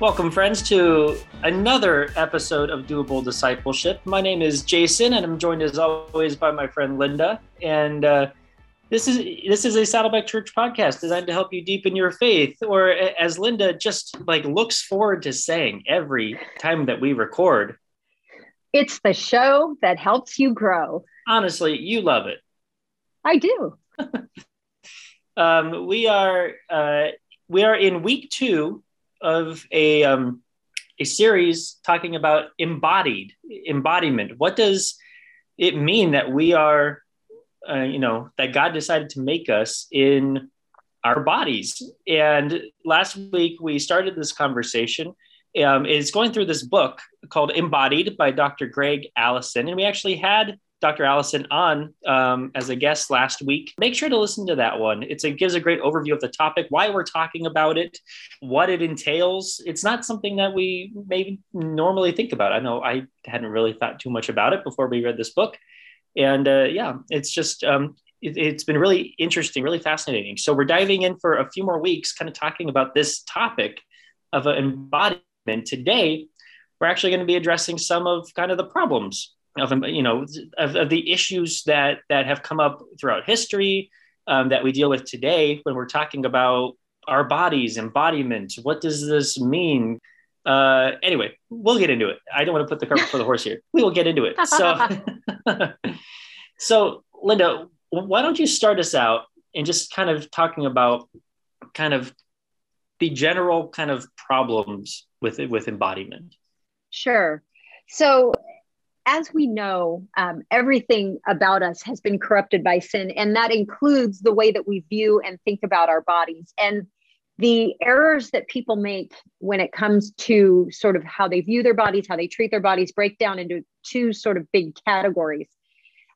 Welcome, friends, to another episode of Doable Discipleship. My name is Jason, and I'm joined as always by my friend Linda. And uh, this is this is a Saddleback Church podcast designed to help you deepen your faith, or as Linda just like looks forward to saying every time that we record. It's the show that helps you grow. Honestly, you love it. I do. um, we are uh, we are in week two of a um, a series talking about embodied embodiment. What does it mean that we are, uh, you know, that God decided to make us in our bodies? And last week we started this conversation. Um, is going through this book called Embodied by Dr. Gregg Allison, and we actually had Dr. Allison on um, as a guest last week. Make sure to listen to that one. It's, it gives a great overview of the topic, why we're talking about it, what it entails. It's not something that we maybe normally think about. I know I hadn't really thought too much about it before we read this book. And uh, yeah, it's just, um, it, it's been really interesting, really fascinating. So we're diving in for a few more weeks, kind of talking about this topic of embodiment. Today, we're actually going to be addressing some of kind of the problems of you know of, of, the issues that that have come up throughout history um, that we deal with today when we're talking about our bodies embodiment what does this mean? Uh, anyway we'll get into it. I don't want to put the cart before the horse here. We will get into it. So so linda why don't you start us out and just kind of talking about kind of the general kind of problems with with embodiment? Sure. So as we know, um, everything about us has been corrupted by sin, and that includes the way that we view and think about our bodies. And the errors that people make when it comes to sort of how they view their bodies, how they treat their bodies, break down into two sort of big categories.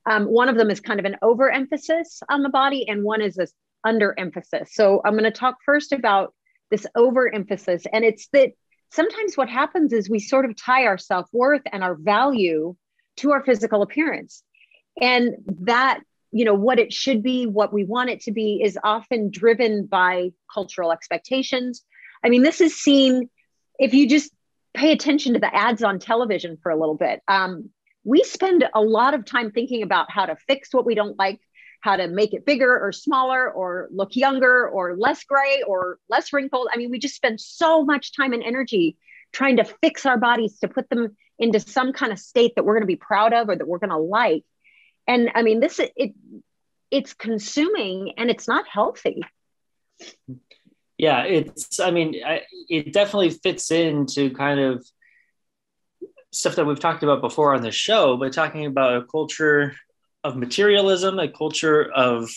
Um, one of them is kind of an overemphasis on the body, and one is this underemphasis. So I'm going to talk first about this overemphasis, and it's that sometimes what happens is we sort of tie our self-worth and our value to our physical appearance. And that you know what it should be what we want it to be is often driven by cultural expectations. I mean this is seen if you just pay attention to the ads on television for a little bit um, we spend a lot of time thinking about how to fix what we don't like how to make it bigger or smaller or look younger or less gray or less wrinkled. I mean, we just spend so much time and energy trying to fix our bodies to put them into some kind of state that we're going to be proud of or that we're going to like. And I mean, this it it's consuming and it's not healthy. Yeah, it's. I mean, I, it definitely fits into kind of stuff that we've talked about before on the show, but talking about a culture of materialism, a culture of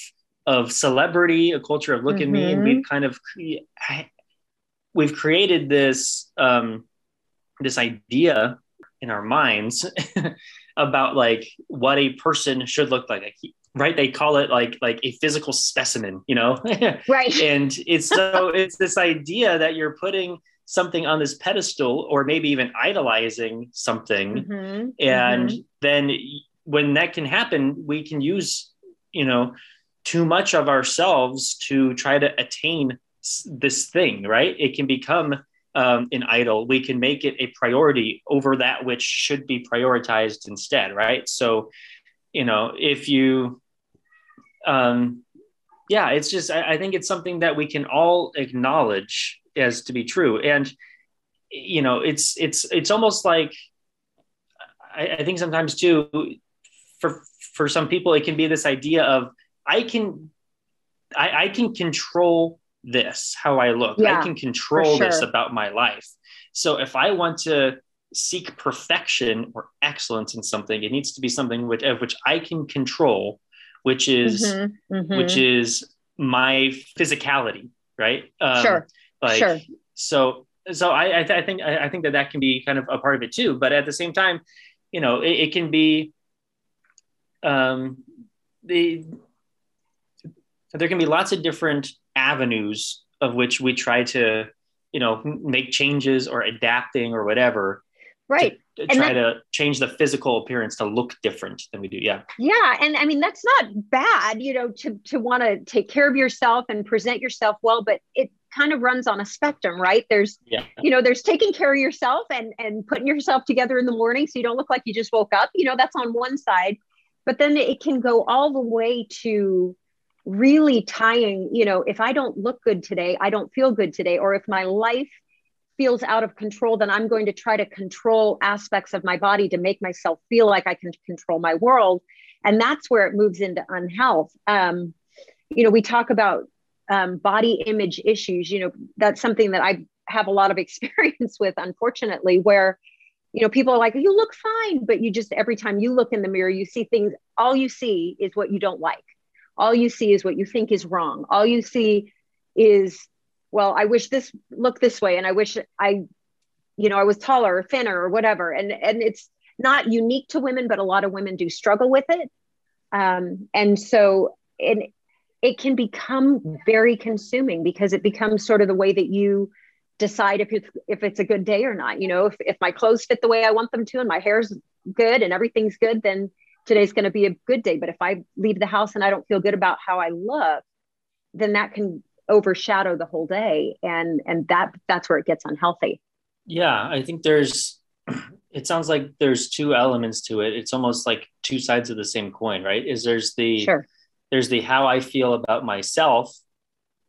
of celebrity, a culture of look mm-hmm. at me, and we've mm-hmm. kind of cre- we've created this um, this idea in our minds about like what a person should look like. right? They call it like like a physical specimen, you know? right. And it's so it's this idea that you're putting something on this pedestal or maybe even idolizing something mm-hmm. and mm-hmm. then when that can happen, we can use, you know, too much of ourselves to try to attain this thing, right? It can become um, an idol. We can make it a priority over that which should be prioritized instead, right? So, you know, if you, um, yeah, it's just, I, I think it's something that we can all acknowledge as to be true. And, you know, it's, it's, it's almost like, I, I think sometimes too, for for some people it can be this idea of i can i, I can control this how i look yeah, i can control sure. this about my life so if i want to seek perfection or excellence in something it needs to be something which of which i can control which is mm-hmm, mm-hmm. which is my physicality right um, sure like sure. so so I, I, th- I think I, I think that that can be kind of a part of it too but at the same time you know it, it can be um, the there can be lots of different avenues of which we try to you know make changes or adapting or whatever right to, to try that, to change the physical appearance to look different than we do yeah yeah and i mean that's not bad you know to to want to take care of yourself and present yourself well but it kind of runs on a spectrum, right? There's, yeah. you know, there's taking care of yourself and and putting yourself together in the morning so you don't look like you just woke up. You know, that's on one side, but then it can go all the way to really tying. You know, if I don't look good today, I don't feel good today, or if my life feels out of control, then I'm going to try to control aspects of my body to make myself feel like I can control my world, and that's where it moves into unhealth. Um, you know, we talk about um, body image issues you know that's something that i have a lot of experience with unfortunately where you know people are like you look fine but you just every time you look in the mirror you see things all you see is what you don't like. All you see is what you think is wrong. All you see is well i wish this looked this way and i wish i you know i was taller or thinner or whatever. And and it's not unique to women but a lot of women do struggle with it. Um, and so and it can become very consuming because it becomes sort of the way that you decide if it's if it's a good day or not you know if, if my clothes fit the way i want them to and my hair's good and everything's good then today's going to be a good day. But if i leave the house and i don't feel good about how i look then that can overshadow the whole day. And and that that's where it gets unhealthy. Yeah i think there's it sounds like there's two elements to it. It's almost like two sides of the same coin right? Is there's the sure. there's the how I feel about myself,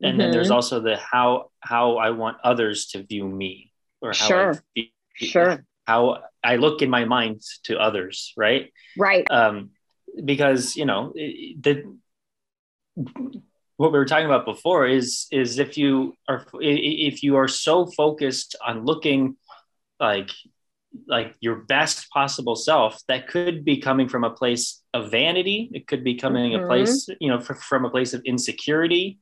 and mm-hmm. then there's mm-hmm. also the how how I want others to view me or how sure. I sure how I look in my mind to others, right? Right. Um, because you know the what we were talking about before is is if you are if you are so focused on looking like like your best possible self that could be coming from a place of vanity it could be coming mm-hmm. a place you know from a place of insecurity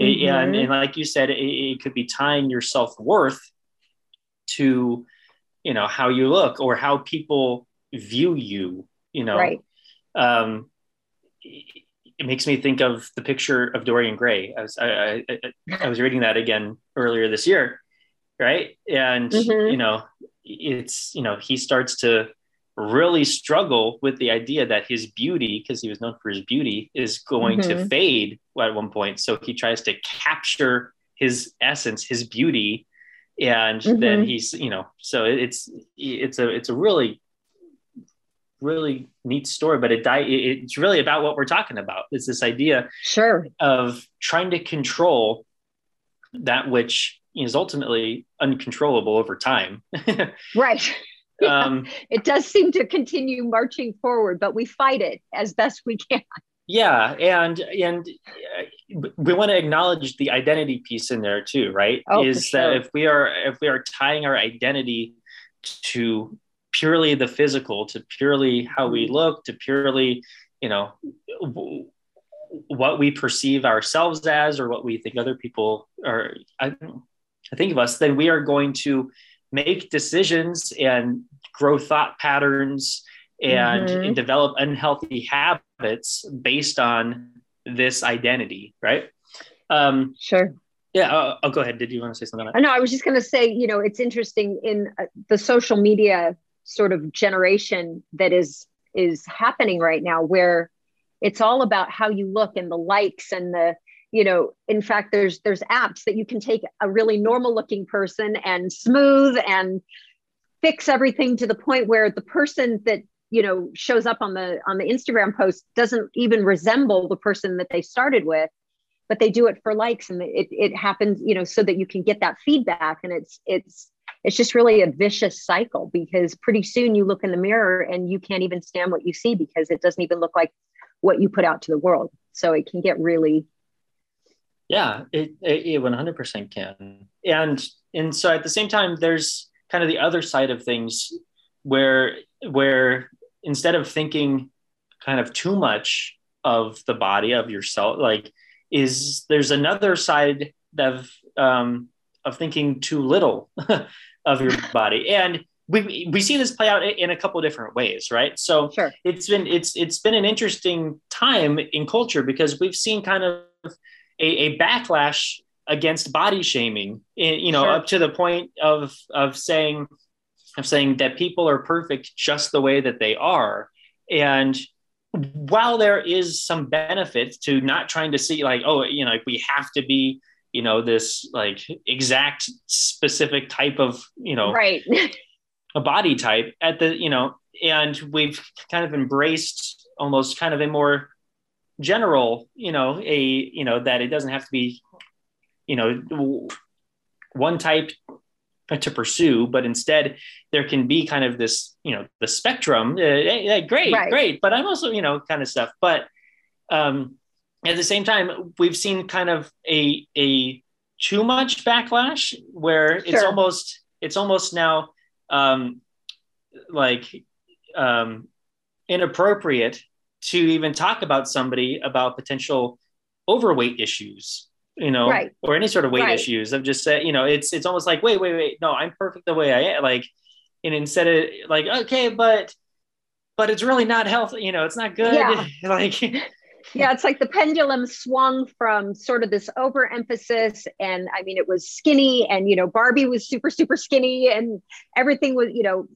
mm-hmm. and, and like you said it, it could be tying your self-worth to you know how you look or how people view you you know right um it makes me think of the picture of Dorian Gray. I was I, I, I was reading that again earlier this year, right? And mm-hmm. you know, it's you know he starts to really struggle with the idea that his beauty because he was known for his beauty is going mm-hmm. to fade at one point so he tries to capture his essence his beauty and mm-hmm. then he's you know so it's it's a it's a really really neat story but it it's really about what we're talking about it's this idea sure of trying to control that which is ultimately uncontrollable over time. right. Yeah. Um, it does seem to continue marching forward, but we fight it as best we can. Yeah, and and uh, we want to acknowledge the identity piece in there too, right? Oh, is sure. that if we are if we are tying our identity to purely the physical, to purely how we mm-hmm. look, to purely, you know, what we perceive ourselves as or what we think other people are I, I think of us, then we are going to make decisions and grow thought patterns and, mm-hmm. and develop unhealthy habits based on this identity, right? Um, sure. Yeah, I'll, I'll, go ahead. Did you want to say something? No, I know I was just going to say, you know, it's interesting in uh, the social media sort of generation that is is happening right now, where it's all about how you look and the likes and the you know in fact there's there's apps that you can take a really normal looking person and smooth and fix everything to the point where the person that you know shows up on the on the instagram post doesn't even resemble the person that they started with but they do it for likes and it, it happens you know so that you can get that feedback. And it's it's it's just really a vicious cycle because pretty soon you look in the mirror and you can't even stand what you see because it doesn't even look like what you put out to the world. So it can get really yeah, it, it, 100% can. And, and so at the same time, there's kind of the other side of things where, where instead of thinking kind of too much of the body of yourself, like is there's another side of, um, of thinking too little of your body. And we, we see this play out in a couple of different ways, right? So sure. it's been, it's, it's been an interesting time in culture because we've seen kind of a, a backlash against body shaming, you know, sure. up to the point of of saying of saying that people are perfect just the way that they are. And while there is some benefit to not trying to see like, oh, you know, like we have to be you know this like exact specific type of you know right a body type at the you know and we've kind of embraced almost kind of a more general you know a you know that it doesn't have to be you know one type to pursue but instead there can be kind of this you know the spectrum uh, great right. great but i'm also you know kind of stuff but um at the same time we've seen kind of a a too much backlash where sure. it's almost it's almost now um like um inappropriate to even talk about somebody about potential overweight issues you know right. or any sort of weight right. issues of just say you know it's it's almost like wait wait wait no i'm perfect the way i am like and instead of like okay but but it's really not healthy you know it's not good yeah. like yeah it's like the pendulum swung from sort of this overemphasis and i mean it was skinny and you know barbie was super super skinny and everything was you know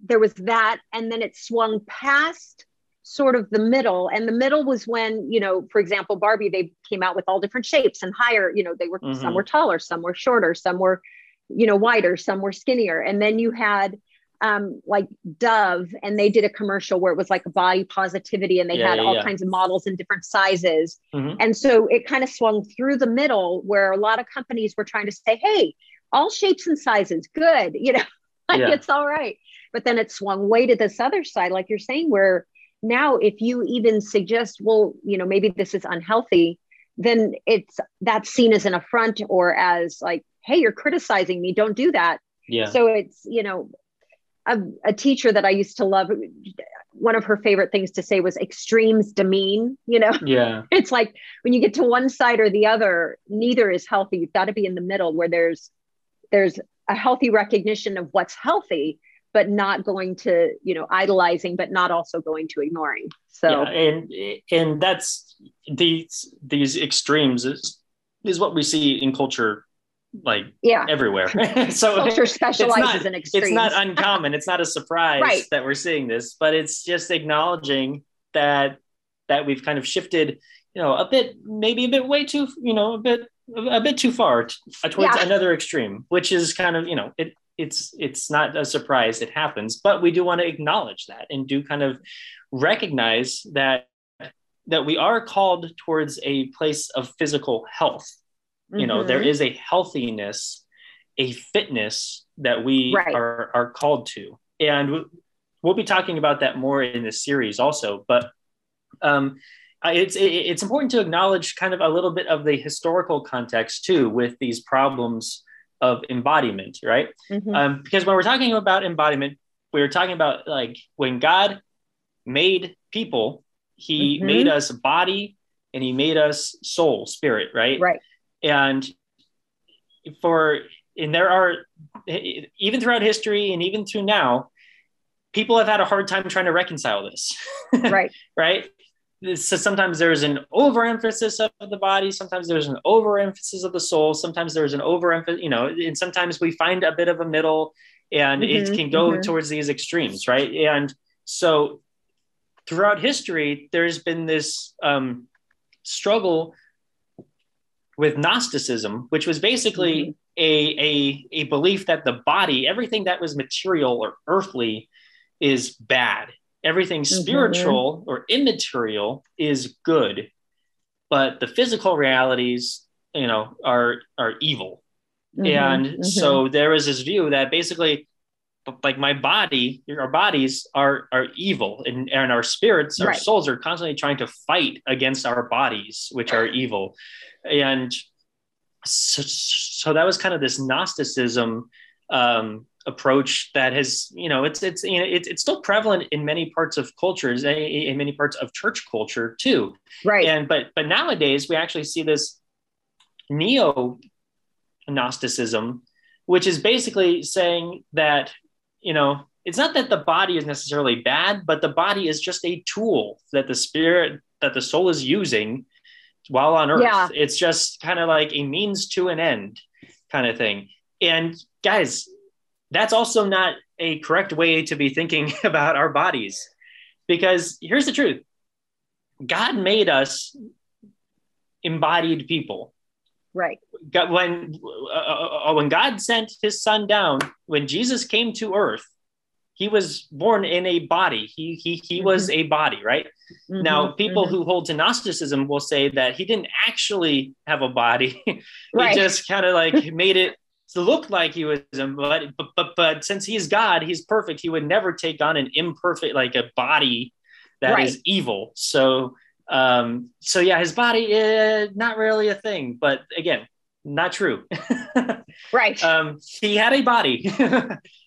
there was that and then it swung past sort of the middle and the middle was when you know for example barbie they came out with all different shapes and higher you know they were mm-hmm. some were taller some were shorter some were you know wider some were skinnier and then you had um like dove and they did a commercial where it was like body positivity and they yeah, had yeah, all yeah. kinds of models in different sizes mm-hmm. and so it kind of swung through the middle where a lot of companies were trying to say hey all shapes and sizes good you know like it's all right but then it swung way to this other side like you're saying where now if you even suggest well you know maybe this is unhealthy then it's that's seen as an affront or as like hey you're criticizing me don't do that. Yeah. So it's you know a, a teacher that i used to love one of her favorite things to say was extremes demean you know? Yeah. It's like when you get to one side or the other neither is healthy. You've got to be in the middle where there's there's a healthy recognition of what's healthy but not going to you know idolizing but not also going to ignoring. So yeah, and and that's these these extremes is is what we see in culture like yeah. everywhere. So culture specializes not, in extremes it's not uncommon. It's not a surprise right. that we're seeing this but it's just acknowledging that that we've kind of shifted you know a bit maybe a bit way too you know a bit a bit too far towards yeah. another extreme which is kind of you know it it's it's not a surprise it happens but we do want to acknowledge that and do kind of recognize that that we are called towards a place of physical health mm-hmm. you know there mm-hmm. a healthiness a fitness that we right. are are called to and we'll be talking about that more in this series also but um it's it's important to acknowledge kind of a little bit of the historical context too with these problems of embodiment, right? Mm-hmm. Um, because when we're talking about embodiment, we are talking about like when God made people, He mm-hmm. made us body and He made us soul, spirit, right? Right. And for and there are even throughout history and even through now, people have had a hard time trying to reconcile this. Right. right so sometimes there's an overemphasis of the body sometimes there's an overemphasis of the soul sometimes there's an overemphasis you know and sometimes we find a bit of a middle and mm-hmm, it can go mm-hmm. towards these extremes right and so throughout history there's been this um, struggle with gnosticism which was basically mm-hmm. a, a, a belief that the body everything that was material or earthly is bad everything mm-hmm. spiritual or immaterial is good but the physical realities you know are are evil mm-hmm. and mm-hmm. so there is this view that basically like my body our bodies are are evil and, and our spirits our right. souls are constantly trying to fight against our bodies which are evil and so, so that was kind of this gnosticism um, approach that has you know it's it's you know it's, it's still prevalent in many parts of cultures eh, in many parts of church culture too. Right. And but but nowadays we actually see this neo gnosticism which is basically saying that you know it's not that the body is necessarily bad but the body is just a tool that the spirit that the soul is using while on earth. Yeah. it's just kind of like a means to an end kind of thing. And guys that's also not a correct way to be thinking about our bodies because here's the truth God made us embodied people. Right. God, when uh, uh, when God sent His Son down, when Jesus came to Earth, He was born in a body. He he he mm-hmm. was a body, right? Mm-hmm. Now, people mm-hmm. who hold to Gnosticism will say that He didn't actually have a body. he right. just kind of like made it to look like he was but, but but but since he's God, he's perfect. He would never take on an imperfect like a body that right. is evil. So um, so yeah, his body is not really a thing, but again, not true. right. Um, he had a body.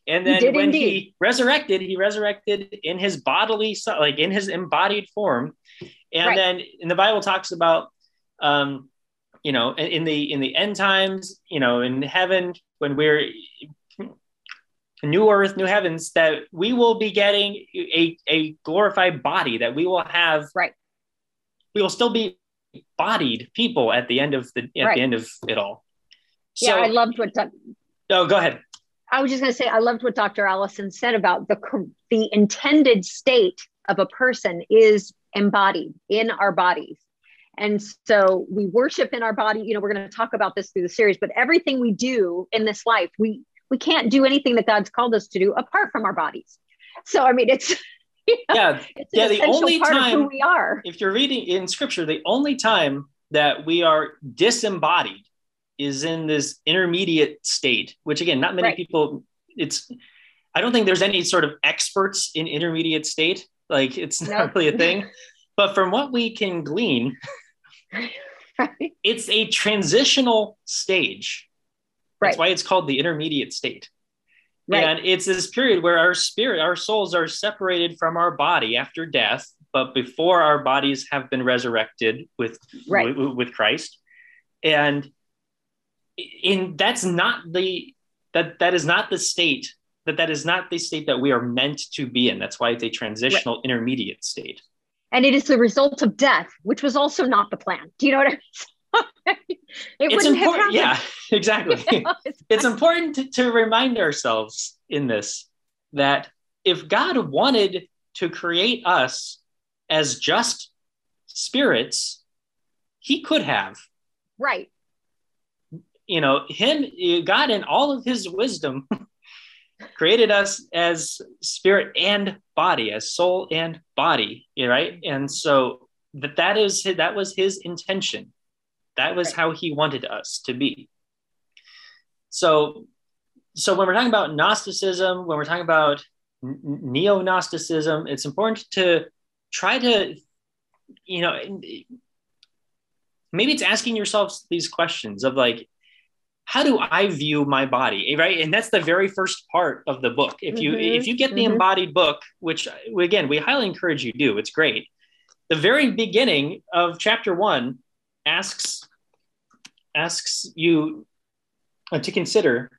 and then when indeed. he resurrected, he resurrected in his bodily, like in his embodied form. And right. then in the Bible talks about, um, you know, in, the in the end times, you know, in heaven when we're new earth, new heavens, that we will be getting a, a glorified body, that we will have right we will still be bodied people at the end of the at right. the end of it all. So, yeah, I loved what. Do- oh, go ahead. I was just going to say I loved what Dr. Allison said about the the intended state of a person is embodied in our bodies. And so we worship in our body. You know, we're going to talk about this through the series, but everything we do in this life, we we can't do anything that God's called us to do apart from our bodies. So I mean, it's yeah, yeah. The only time we are, if you're reading in Scripture, the only time that we are disembodied is in this intermediate state. Which again, not many right. people. It's. I don't think there's any sort of experts in intermediate state. Like it's not really a thing. but from what we can glean, right. it's a transitional stage. That's right. why it's called the intermediate state. Right. And it's this period where our spirit, our souls are separated from our body after death, but before our bodies have been resurrected with, right. with, with Christ. And in that's not the that that is not the state that that is not the state that we are meant to be in. That's why it's a transitional right. intermediate state. And it is the result of death, which was also not the plan. Do you know what I mean? it it's important. Yeah, exactly. You know, it's, it's important to, to remind ourselves in this that if God wanted to create us as just spirits, he could have. Right. You know, him, eh, God, in all of his wisdom, created us as spirit and body, as soul and body, right? And so that that is that was his intention that was how he wanted us to be. So, so when we're talking about Gnosticism, when we're talking about neo Gnosticism, it's important to try to, you know, maybe it's asking yourselves these questions of like, how do I view my body? Right. And that's the very first part of the book. If you mm-hmm. if you get the mm-hmm. embodied book, which again we highly encourage you do, it's great. The very beginning of chapter one asks asks you uh, to consider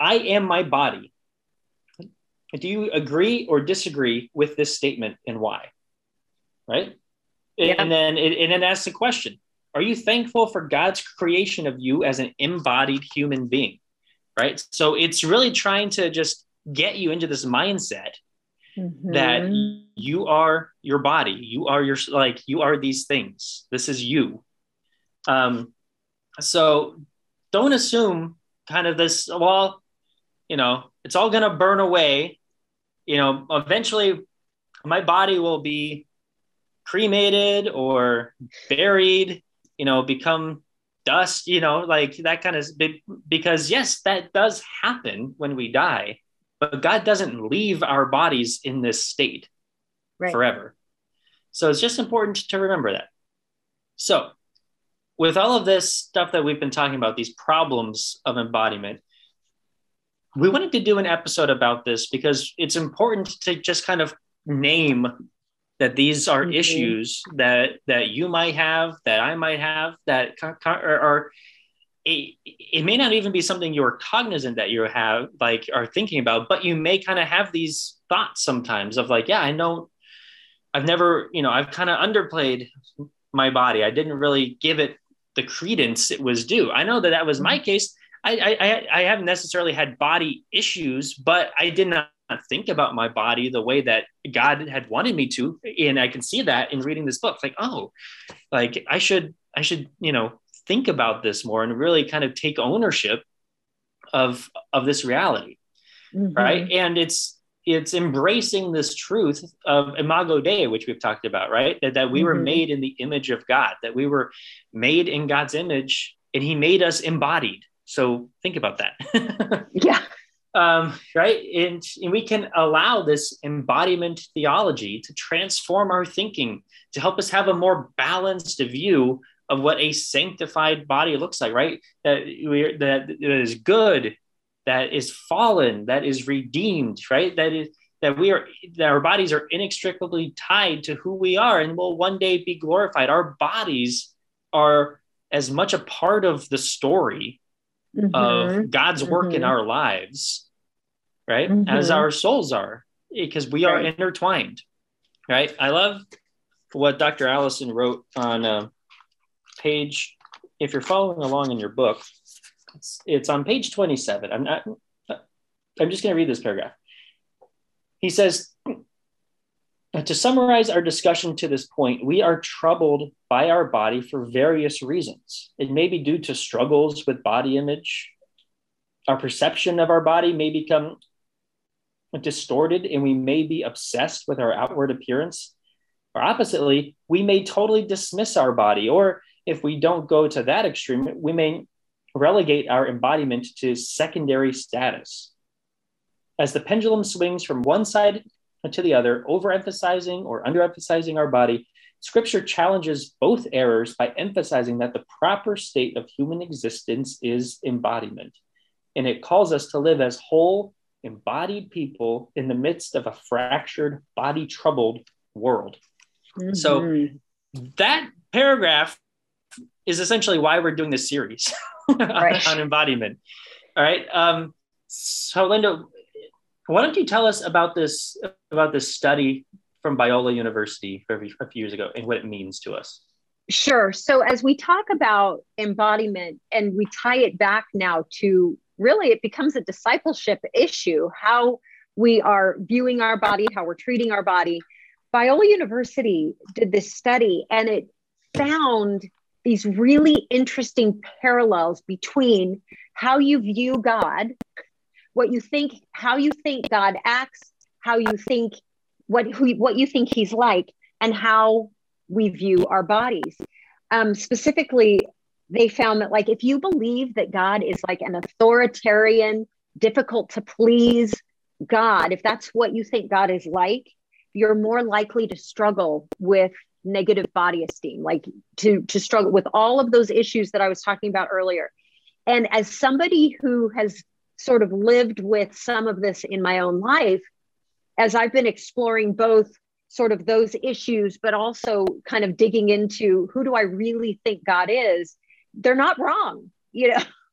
I am my body. Do you agree or disagree with this statement and why? Right? Yeah. And then it, and then asks the question Are you thankful for God's creation of you as an embodied human being? Right? So it's really trying to just get you into this mindset mm-hmm. that you are your body, you are your like you are these things. This is you. Um, so don't assume kind of this, well, you know, it's all going to burn away. You know, eventually my body will be cremated or buried, you know, become dust, you know, like that kind of because yes, that does happen when we die, but God doesn't leave our bodies in this state right. forever. So it's just important to remember that. So with all of this stuff that we've been talking about, these problems of embodiment, we wanted to do an episode about this because it's important to just kind of name that these are mm-hmm. issues that that you might have, that I might have, that are, are it, it, may not even be something you're cognizant that you have like are thinking about, but you may kind of have these thoughts sometimes of like, yeah, I know I've never, you know, I've kind of underplayed my body. I didn't really give it the credence it was due. I know that that was my mm-hmm. case. I, I, I haven't necessarily had body issues, but I did not think about my body the way that God had wanted me to. And I can see that in reading this book. Like, oh, like I should, I should, you know, think about this more and really kind of take ownership of of this reality mm-hmm. right and it's it's embracing this truth of imago dei which we've talked about right that, that we mm-hmm. were made in the image of god that we were made in god's image and he made us embodied so think about that yeah um, right and, and we can allow this embodiment theology to transform our thinking to help us have a more balanced view of what a sanctified body looks like right that we that is good that is fallen, that is redeemed, right? That is that we are that our bodies are inextricably tied to who we are and will one day be glorified. Our bodies are as much a part of the story mm-hmm. of God's work mm-hmm. in our lives, right? Mm-hmm. As our souls are, because we are right. intertwined, right? I love what Dr. Allison wrote on uh, page, if you're following along in your book, it's, it's on page 27. I'm not, I'm just going to read this paragraph. He says, to summarize our discussion to this point, we are troubled by our body for various reasons. It may be due to struggles with body image. Our perception of our body may become distorted and we may be obsessed with our outward appearance. Or oppositely, we may totally dismiss our body. Or if we don't go to that extreme, we may relegate our embodiment to secondary status. As the pendulum swings from one side to the other, overemphasizing or underemphasizing our body, Scripture challenges both errors by emphasizing that the proper state of human existence is embodiment. And it calls us to live as whole, embodied people in the midst of a fractured, body troubled world. Mm-hmm. So that paragraph is essentially why we're doing this series. right. on, embodiment. All right. Um, so, Linda, why don't you tell us about this about this study from Biola University a few years ago and what it means to us? Sure. So, as we talk about embodiment and we tie it back now to really, it becomes a discipleship issue how we are viewing our body, how we're treating our body. Biola University did this study and it found these really interesting parallels between how you view God, what you think, how you think God acts, how you think what who, what you think He's like, and how we view our bodies. Um, specifically, they found that like if you believe that God is like an authoritarian, difficult to please God, if that's what you think God is like, you're more likely to struggle with negative body esteem like to to struggle with all of those issues that i was talking about earlier and as somebody who has sort of lived with some of this in my own life as i've been exploring both sort of those issues but also kind of digging into who do i really think god is they're not wrong you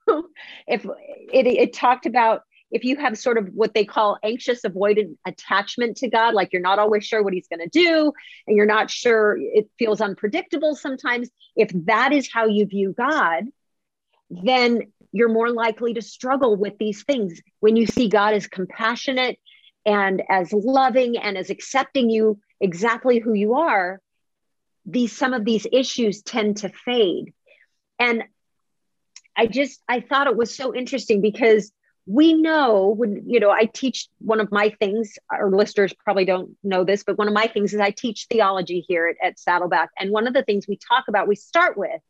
know if it, it talked about if you have sort of what they call anxious avoidant attachment to God, like you're not always sure what he's going to do, and you're not sure, it feels unpredictable sometimes. If that is how you view God, then you're more likely to struggle with these things. When you see God as compassionate and as loving and as accepting you exactly who you are, these some of these issues tend to fade. And I just I thought it was so interesting because we know when you know i teach one of my things our listeners probably don't know this but one of my things is i teach theology here at, at saddleback and one of the things we talk about we start with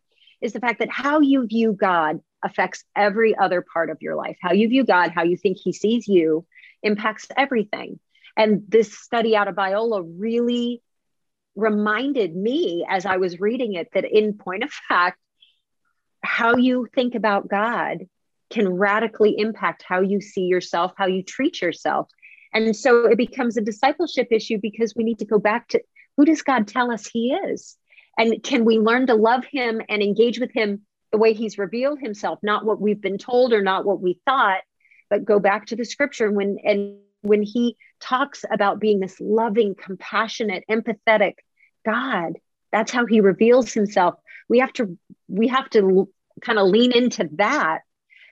is the fact that how you view god affects every other part of your life how you view god how you think he sees you impacts everything and this study out of biola really reminded me as i was reading it that in point of fact how you think about god can radically impact how you see yourself, how you treat yourself. And so it becomes a discipleship issue because we need to go back to who does God tell us He is? And can we learn to love Him and engage with Him the way He's revealed Himself, not what we've been told or not what we thought, but go back to the scripture when and when He talks about being this loving, compassionate, empathetic God, that's how He reveals Himself. We have to we have to kind of lean into that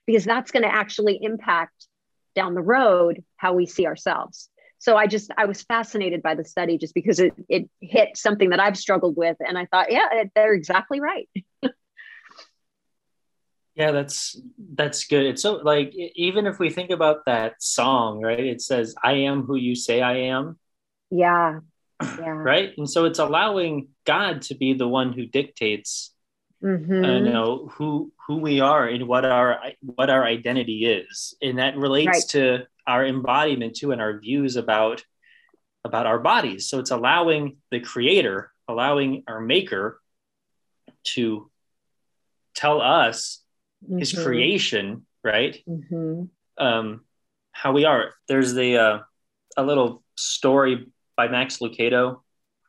because that's going to actually impact down the road how we see ourselves so i just i was fascinated by the study just because it, it hit something that i've struggled with and i thought yeah they're exactly right Yeah, that's that's good. It's so like even if we think about that song, right? It says, "I am who you say I am," Yeah. Yeah. right? And so it's allowing God to be the one who dictates, Mhm. uh, you know, who who we are and what our what our identity is, and that relates Right. to our embodiment too, and our views about about our bodies. So it's allowing the Creator, allowing our Maker, to tell us His Mhm. creation, right? Mhm. um, how we are. There's the uh, a little story by Max Lucado.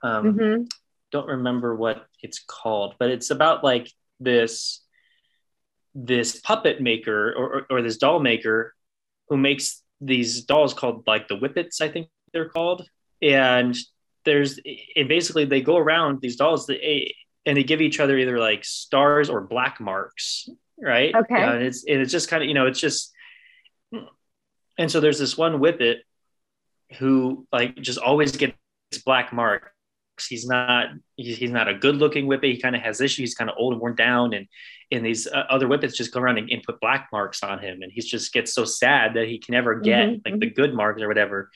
Um, Mhm. Don't remember what it's called, but it's about like this this puppet maker or, or, or this doll maker who makes these dolls called like the whippets, I think they're called. And there's and basically they go around these dolls that and they give each other either like stars or black marks, right? Okay. and it's and it's just kind of you know it's just and so there's this one whippet who like just always gets black marks. He's not he's, he's not a good looking whippet. He kind of has issues. He's kind of old and worn down, and and these uh, other whippets just go around and, and put black marks on him, and he just gets so sad that he can never get Mhm, like the good marks or whatever.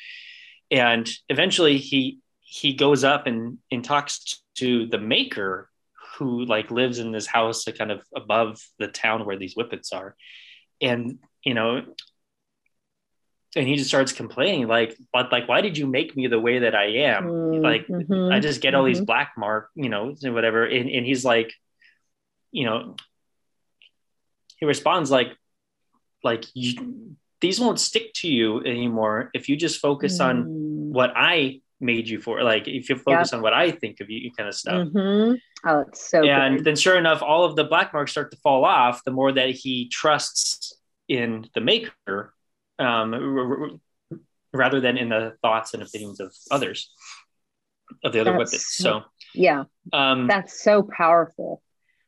And eventually he he goes up and and talks to the maker who like lives in this house kind of above the town where these whippets are and you know and he just starts complaining like but like why did you make me the way that i am Mm, like mhm, i just get all these mhm. black mark you know and whatever and, and he's like you know he responds like like you, these won't stick to you anymore if you just focus on Mm. what i made you for like if you focus on what i think of you kind of stuff Mhm. Oh, it's so and good. then sure enough all of the black marks start to fall off the more that he trusts in the maker um, r- r- rather than in the thoughts and opinions of others of the other That's whippets so Yeah, um, that's so powerful.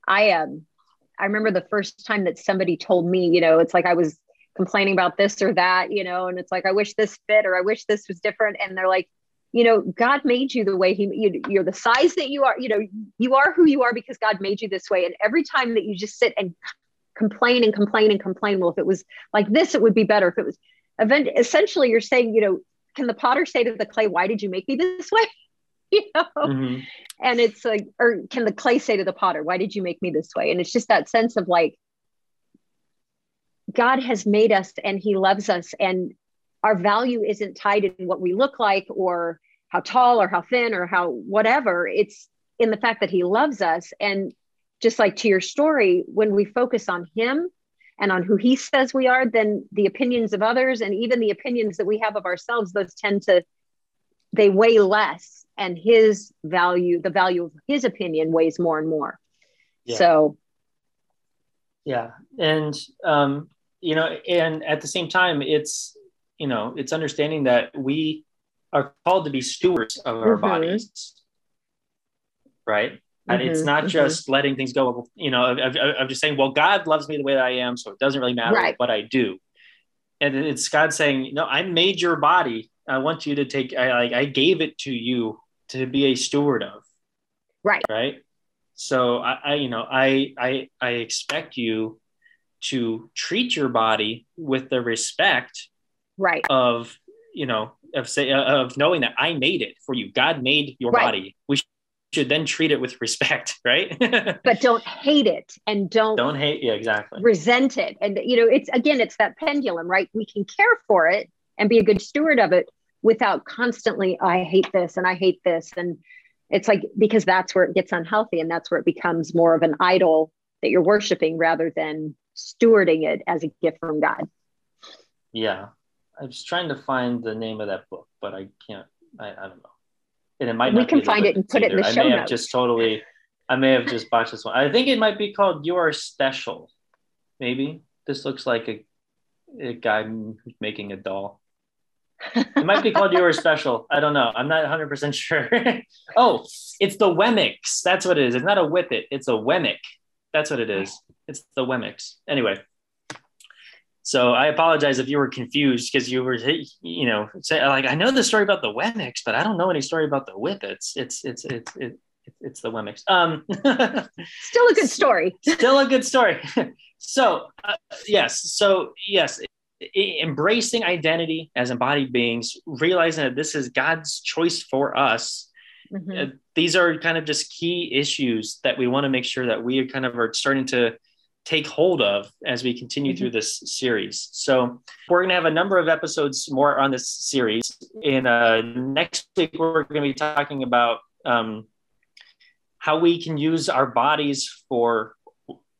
I um I remember the first time that somebody told me, you know, it's like I was complaining about this or that, you know, and it's like I wish this fit or I wish this was different and they're like, you know, God made you the way he you, you're the size that you are, you know, you are who you are because God made you this way and every time that you just sit and complain and complain and complain, well if it was like this it would be better if it was event essentially you're saying, you know, can the potter say to the clay, why did you make me this way? you know? mhm. and it's like or can the clay say to the potter why did you make me this way and it's just that sense of like god has made us and he loves us and our value isn't tied in what we look like or how tall or how thin or how whatever. It's in the fact that he loves us. And just like to your story when we focus on him and on who he says we are then the opinions of others and even the opinions that we have of ourselves those tend to they weigh less and his value the value of his opinion weighs more and more. Yeah. so yeah. And um, you know and at the same time it's you know it's understanding that we are called to be stewards of our Mhm. bodies right? And it's Mhm, not mhm. just letting things go you know of just saying well god loves me the way that i am so it doesn't really matter Right. what i do. And it's god saying no i made your body. I want you to take i like i gave it to you to be a steward of. Right. Right? So I, I you know i i i expect you to treat your body with the respect right. of you know of say uh, of knowing that i made it for you. God made your Right. body. We should then treat it with respect right? But don't hate it and don't, don't hate yeah exactly. resent it. And you know it's again it's that pendulum right? We can care for it and be a good steward of it without constantly i hate this and i hate this. And it's like because that's where it gets unhealthy and that's where it becomes more of an idol that you're worshiping rather than stewarding it as a gift from god. Yeah i was trying to find the name of that book but i can't i, I don't know. And it might We can find it and put it in the either. show i may have just totally i may have just botched this one. I think it might be called you are special. Maybe. This looks like a, a guy making a doll. It might be called you are special. I don't know. I'm not 100% sure. Oh it's the Wemmicks. that's what it is. It's not a whippet. It's a wemmick that's what it is. It's the Wemmicks. anyway so I apologize if you were confused because you were, you know, say like I know the story about the Wemmicks, but I don't know any story about the Whippets. It's it's it's it's it's the Wemmicks. Um, still a good story. still a good story. so uh, yes, so yes, embracing identity as embodied beings, realizing that this is God's choice for us. Mm-hmm. Uh, these are kind of just key issues that we want to make sure that we kind of are starting to take hold of as we continue mm-hmm. through this series. So we're going to have a number of episodes more on this series. In uh, next week, we're going to be talking about um, how we can use our bodies for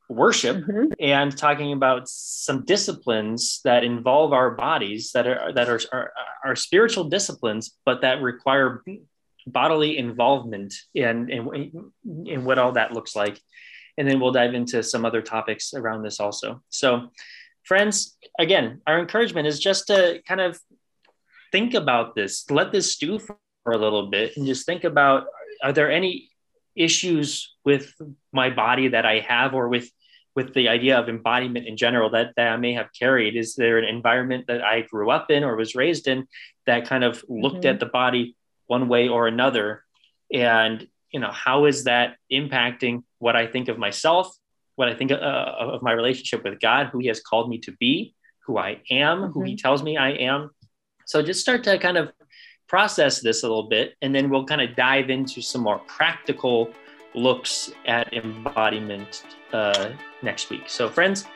worship mm-hmm. and talking about some disciplines that involve our bodies that are that are, are, are spiritual disciplines but that require bodily involvement in, in in what all that looks like and then we'll dive into some other topics around this also so friends again our encouragement is just to kind of think about this let this stew for a little bit and just think about are there any issues with my body that I have or with with the idea of embodiment in general that, that I may have carried? Is there an environment that I grew up in or was raised in that kind of looked mm-hmm. at the body one way or another? And, you know, how is that impacting what I think of myself, what I think uh, of my relationship with God, who He has called me to be, who I am, mm-hmm. who He mm-hmm. tells me I am? So just start to kind of process this a little bit, and then we'll kind of dive into some more practical looks at embodiment uh, next week. So, friends,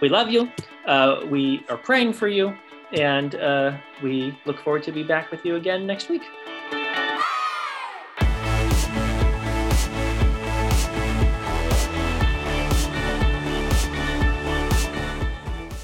we love you. Uh, we are praying for you, and uh, we look forward to be back with you again next week.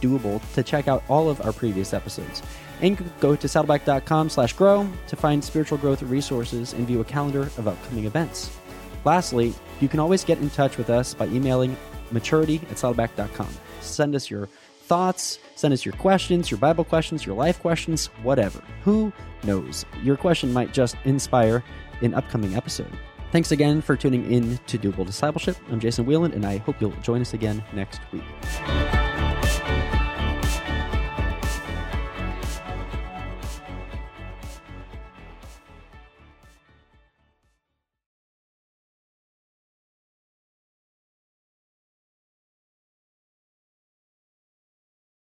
doable to check out all of our previous episodes. And go to saddleback.com slash grow to find spiritual growth resources and view a calendar of upcoming events. Lastly, you can always get in touch with us by emailing maturity at saddleback.com. Send us your thoughts, send us your questions, your Bible questions, your life questions, whatever. Who knows? Your question might just inspire an upcoming episode. Thanks again for tuning in to Doable Discipleship. I'm Jason Whelan, and I hope you'll join us again next week.